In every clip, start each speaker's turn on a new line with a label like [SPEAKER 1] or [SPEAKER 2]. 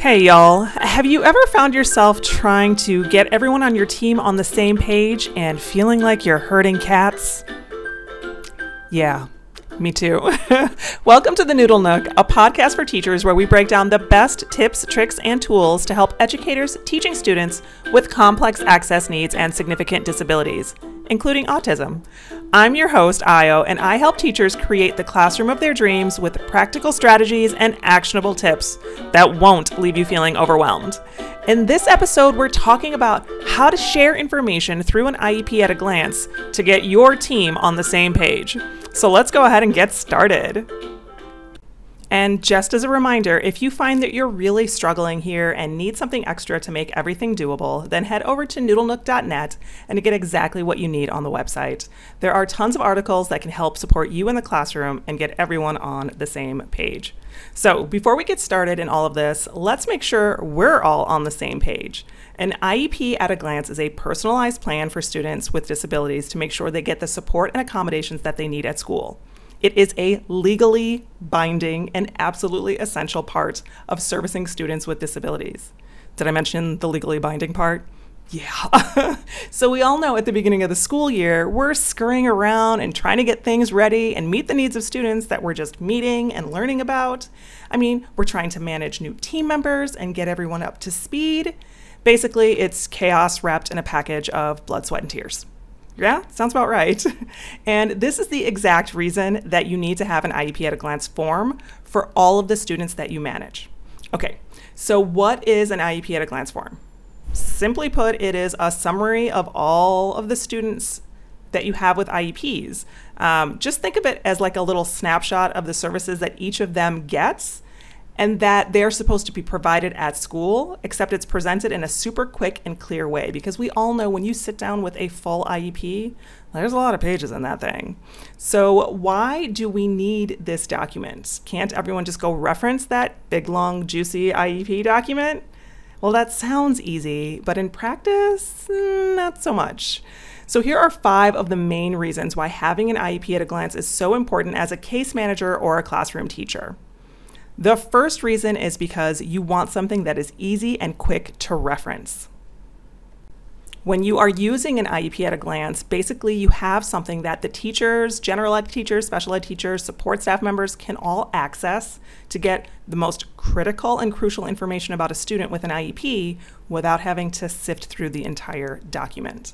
[SPEAKER 1] Hey, y'all. Have you ever found yourself trying to get everyone on your team on the same page and feeling like you're herding cats? Yeah, me too. Welcome to the Noodle Nook, a podcast for teachers where we break down the best tips, tricks, and tools to help educators teaching students with complex access needs and significant disabilities, including autism. I'm your host, Ayo, and I help teachers create the classroom of their dreams with practical strategies and actionable tips that won't leave you feeling overwhelmed. In this episode, we're talking about how to share information through an IEP at a glance to get your team on the same page. So let's go ahead and get started. And just as a reminder, if you find that you're really struggling here and need something extra to make everything doable, then head over to noodlenook.net and get exactly what you need on the website. There are tons of articles that can help support you in the classroom and get everyone on the same page. So, before we get started in all of this, let's make sure we're all on the same page. An IEP at a glance is a personalized plan for students with disabilities to make sure they get the support and accommodations that they need at school. It is a legally binding and absolutely essential part of servicing students with disabilities. Did I mention the legally binding part? Yeah. so we all know at the beginning of the school year, we're scurrying around and trying to get things ready and meet the needs of students that we're just meeting and learning about. I mean, we're trying to manage new team members and get everyone up to speed. Basically, it's chaos wrapped in a package of blood, sweat, and tears. Yeah, sounds about right. And this is the exact reason that you need to have an IEP at a glance form for all of the students that you manage. Okay, so what is an IEP at a glance form? Simply put, it is a summary of all of the students that you have with IEPs. Um, just think of it as like a little snapshot of the services that each of them gets and that they're supposed to be provided at school, except it's presented in a super quick and clear way. Because we all know when you sit down with a full IEP, there's a lot of pages in that thing. So, why do we need this document? Can't everyone just go reference that big, long, juicy IEP document? Well, that sounds easy, but in practice, mm, not so much. So, here are five of the main reasons why having an IEP at a glance is so important as a case manager or a classroom teacher. The first reason is because you want something that is easy and quick to reference. When you are using an IEP at a glance, basically you have something that the teachers, general ed teachers, special ed teachers, support staff members can all access to get the most critical and crucial information about a student with an IEP without having to sift through the entire document.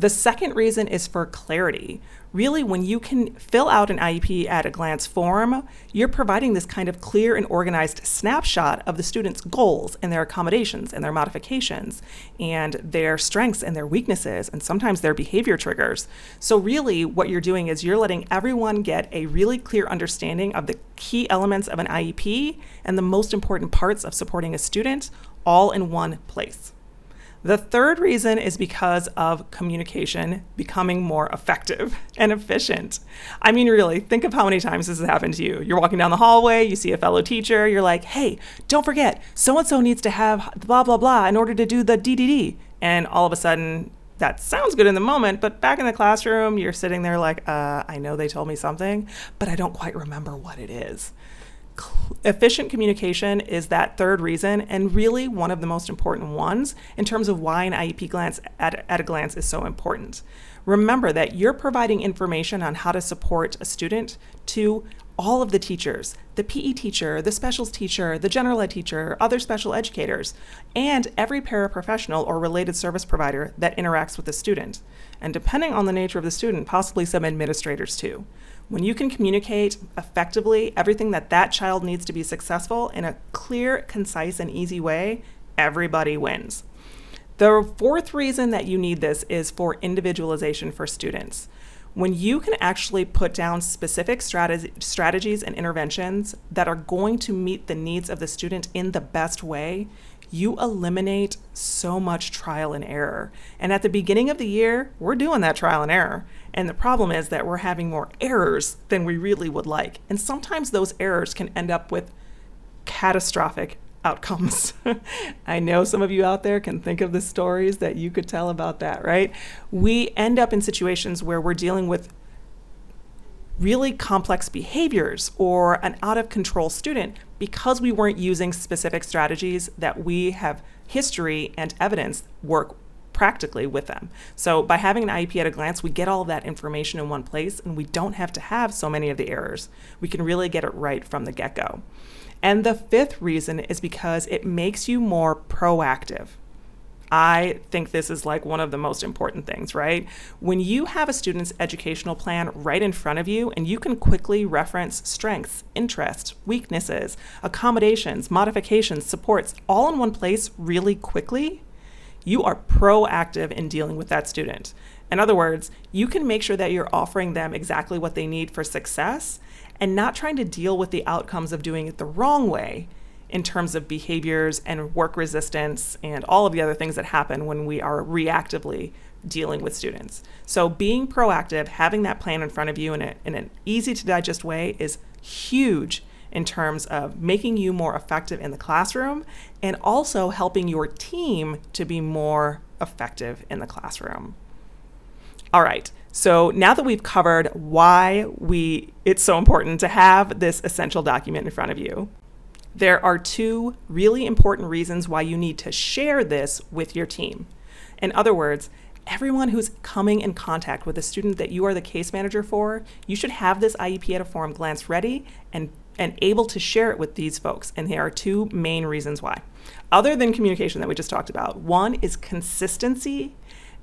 [SPEAKER 1] The second reason is for clarity. Really, when you can fill out an IEP at a glance form, you're providing this kind of clear and organized snapshot of the student's goals and their accommodations and their modifications and their strengths and their weaknesses and sometimes their behavior triggers. So, really, what you're doing is you're letting everyone get a really clear understanding of the key elements of an IEP and the most important parts of supporting a student all in one place. The third reason is because of communication becoming more effective and efficient. I mean, really, think of how many times this has happened to you. You're walking down the hallway, you see a fellow teacher, you're like, hey, don't forget, so and so needs to have blah, blah, blah in order to do the DDD. And all of a sudden, that sounds good in the moment, but back in the classroom, you're sitting there like, uh, I know they told me something, but I don't quite remember what it is efficient communication is that third reason and really one of the most important ones in terms of why an IEP glance at, at a glance is so important. Remember that you're providing information on how to support a student to all of the teachers the PE teacher, the specials teacher, the general ed teacher, other special educators, and every paraprofessional or related service provider that interacts with the student. And depending on the nature of the student, possibly some administrators too. When you can communicate effectively everything that that child needs to be successful in a clear, concise, and easy way, everybody wins. The fourth reason that you need this is for individualization for students. When you can actually put down specific strateg- strategies and interventions that are going to meet the needs of the student in the best way, you eliminate so much trial and error. And at the beginning of the year, we're doing that trial and error. And the problem is that we're having more errors than we really would like. And sometimes those errors can end up with catastrophic outcomes. I know some of you out there can think of the stories that you could tell about that, right? We end up in situations where we're dealing with really complex behaviors or an out of control student because we weren't using specific strategies that we have history and evidence work practically with them. So by having an IEP at a glance, we get all that information in one place and we don't have to have so many of the errors. We can really get it right from the get go. And the fifth reason is because it makes you more proactive. I think this is like one of the most important things, right? When you have a student's educational plan right in front of you and you can quickly reference strengths, interests, weaknesses, accommodations, modifications, supports all in one place really quickly, you are proactive in dealing with that student. In other words, you can make sure that you're offering them exactly what they need for success and not trying to deal with the outcomes of doing it the wrong way in terms of behaviors and work resistance and all of the other things that happen when we are reactively dealing with students. So, being proactive, having that plan in front of you in, a, in an easy to digest way is huge in terms of making you more effective in the classroom and also helping your team to be more effective in the classroom. All right. So now that we've covered why we it's so important to have this essential document in front of you, there are two really important reasons why you need to share this with your team. In other words, everyone who's coming in contact with a student that you are the case manager for, you should have this IEP at a forum glance ready and and able to share it with these folks. And there are two main reasons why. Other than communication that we just talked about, one is consistency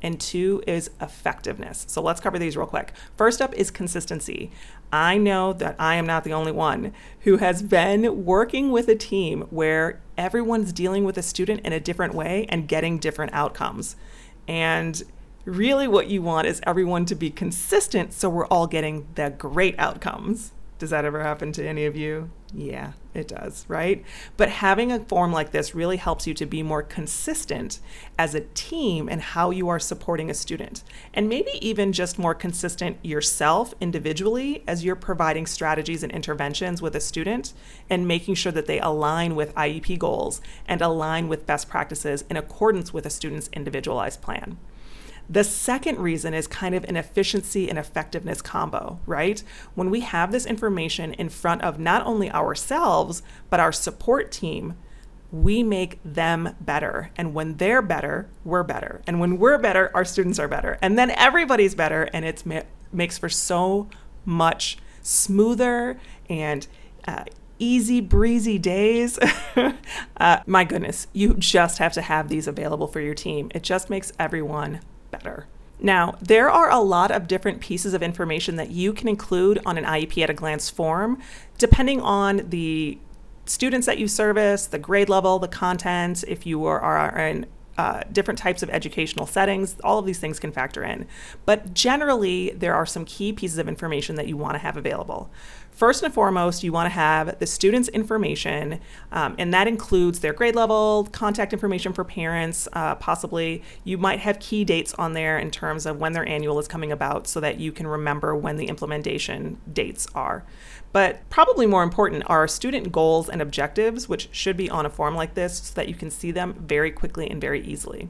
[SPEAKER 1] and two is effectiveness. So let's cover these real quick. First up is consistency. I know that I am not the only one who has been working with a team where everyone's dealing with a student in a different way and getting different outcomes. And really, what you want is everyone to be consistent so we're all getting the great outcomes. Does that ever happen to any of you? Yeah, it does, right? But having a form like this really helps you to be more consistent as a team and how you are supporting a student. And maybe even just more consistent yourself individually as you're providing strategies and interventions with a student and making sure that they align with IEP goals and align with best practices in accordance with a student's individualized plan. The second reason is kind of an efficiency and effectiveness combo, right? When we have this information in front of not only ourselves, but our support team, we make them better. And when they're better, we're better. And when we're better, our students are better. And then everybody's better. And it ma- makes for so much smoother and uh, easy breezy days. uh, my goodness, you just have to have these available for your team. It just makes everyone better. Now, there are a lot of different pieces of information that you can include on an IEP at a glance form, depending on the students that you service, the grade level, the content, if you are, in uh, different types of educational settings, all of these things can factor in. But generally, there are some key pieces of information that you want to have available. First and foremost, you want to have the student's information, um, and that includes their grade level, contact information for parents, uh, possibly. You might have key dates on there in terms of when their annual is coming about so that you can remember when the implementation dates are. But probably more important are student goals and objectives, which should be on a form like this so that you can see them very quickly and very easily.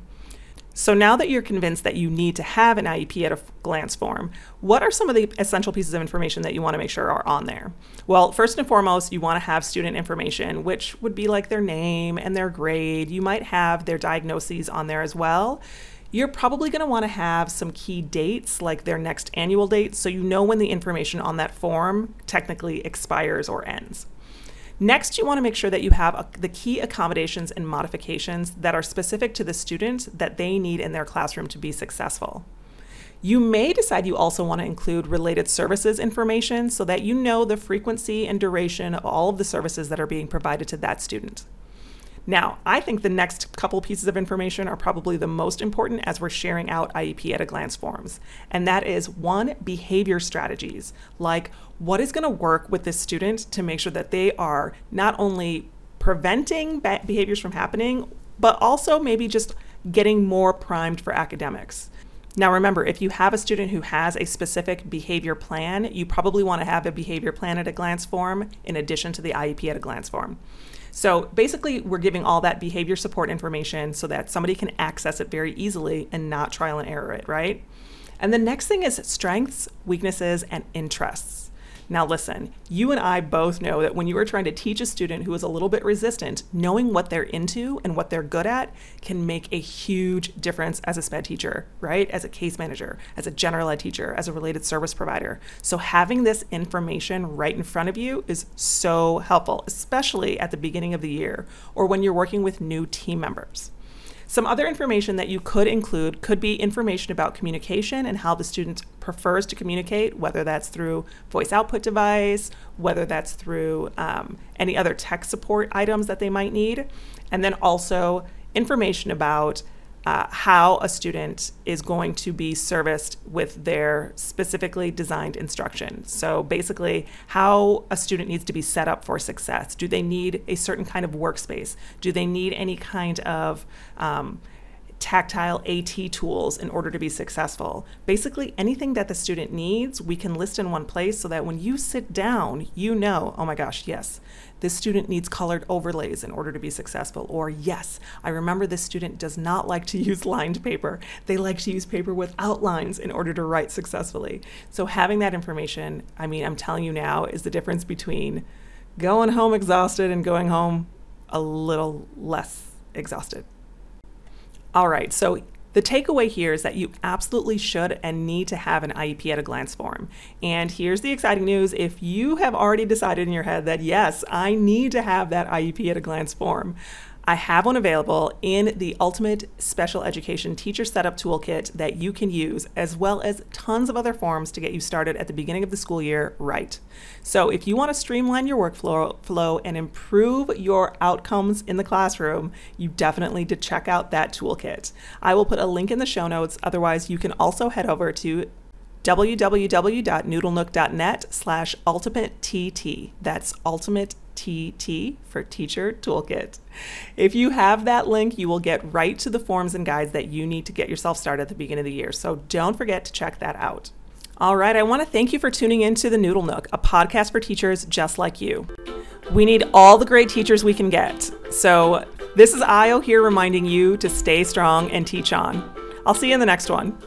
[SPEAKER 1] So now that you're convinced that you need to have an IEP at a glance form, what are some of the essential pieces of information that you want to make sure are on there? Well, first and foremost, you want to have student information, which would be like their name and their grade. You might have their diagnoses on there as well. You're probably going to want to have some key dates, like their next annual date, so you know when the information on that form technically expires or ends. Next, you want to make sure that you have a, the key accommodations and modifications that are specific to the student that they need in their classroom to be successful. You may decide you also want to include related services information so that you know the frequency and duration of all of the services that are being provided to that student. Now, I think the next couple pieces of information are probably the most important as we're sharing out IEP at a glance forms. And that is one, behavior strategies, like what is going to work with this student to make sure that they are not only preventing behaviors from happening, but also maybe just getting more primed for academics. Now, remember, if you have a student who has a specific behavior plan, you probably want to have a behavior plan at a glance form in addition to the IEP at a glance form. So basically, we're giving all that behavior support information so that somebody can access it very easily and not trial and error it, right? And the next thing is strengths, weaknesses, and interests. Now, listen, you and I both know that when you are trying to teach a student who is a little bit resistant, knowing what they're into and what they're good at can make a huge difference as a SPED teacher, right? As a case manager, as a general ed teacher, as a related service provider. So, having this information right in front of you is so helpful, especially at the beginning of the year or when you're working with new team members. Some other information that you could include could be information about communication and how the student prefers to communicate, whether that's through voice output device, whether that's through um, any other tech support items that they might need, and then also information about uh, how a student is going to be serviced with their specifically designed instruction. So, basically, how a student needs to be set up for success. Do they need a certain kind of workspace? Do they need any kind of um, tactile AT tools in order to be successful. Basically, anything that the student needs, we can list in one place so that when you sit down, you know, oh my gosh, yes, this student needs colored overlays in order to be successful. Or, yes, I remember this student does not like to use lined paper. They like to use paper with outlines in order to write successfully. So, having that information, I mean, I'm telling you now, is the difference between going home exhausted and going home a little less exhausted. All right, so the takeaway here is that you absolutely should and need to have an IEP at a glance form. And here's the exciting news if you have already decided in your head that, yes, I need to have that IEP at a glance form, I have one available in the Ultimate Special Education Teacher Setup Toolkit that you can use, as well as tons of other forms to get you started at the beginning of the school year right. So, if you want to streamline your workflow flow and improve your outcomes in the classroom, you definitely need to check out that toolkit. I will put a link in the show notes. Otherwise, you can also head over to www.noodlenook.net slash ultimate TT. That's ultimate TT for Teacher Toolkit. If you have that link, you will get right to the forms and guides that you need to get yourself started at the beginning of the year. So don't forget to check that out. All right, I want to thank you for tuning in to the Noodle Nook, a podcast for teachers just like you. We need all the great teachers we can get. So this is Io here reminding you to stay strong and teach on. I'll see you in the next one.